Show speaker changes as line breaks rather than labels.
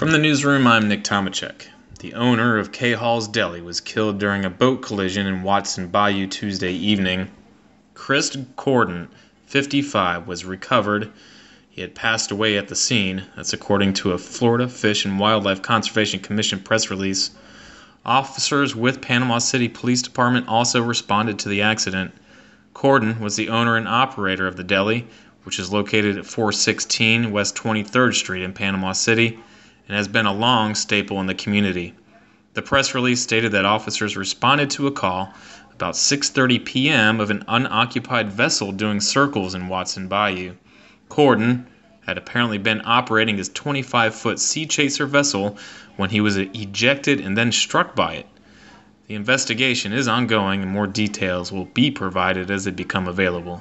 From the newsroom, I'm Nick Tomachek. The owner of Cahall's Deli was killed during a boat collision in Watson Bayou Tuesday evening. Chris Corden, 55, was recovered. He had passed away at the scene. That's according to a Florida Fish and Wildlife Conservation Commission press release. Officers with Panama City Police Department also responded to the accident. Corden was the owner and operator of the deli, which is located at 416 West 23rd Street in Panama City and has been a long staple in the community. The press release stated that officers responded to a call about 6:30 p.m. of an unoccupied vessel doing circles in Watson Bayou. Corden had apparently been operating his 25-foot Sea Chaser vessel when he was ejected and then struck by it. The investigation is ongoing and more details will be provided as they become available.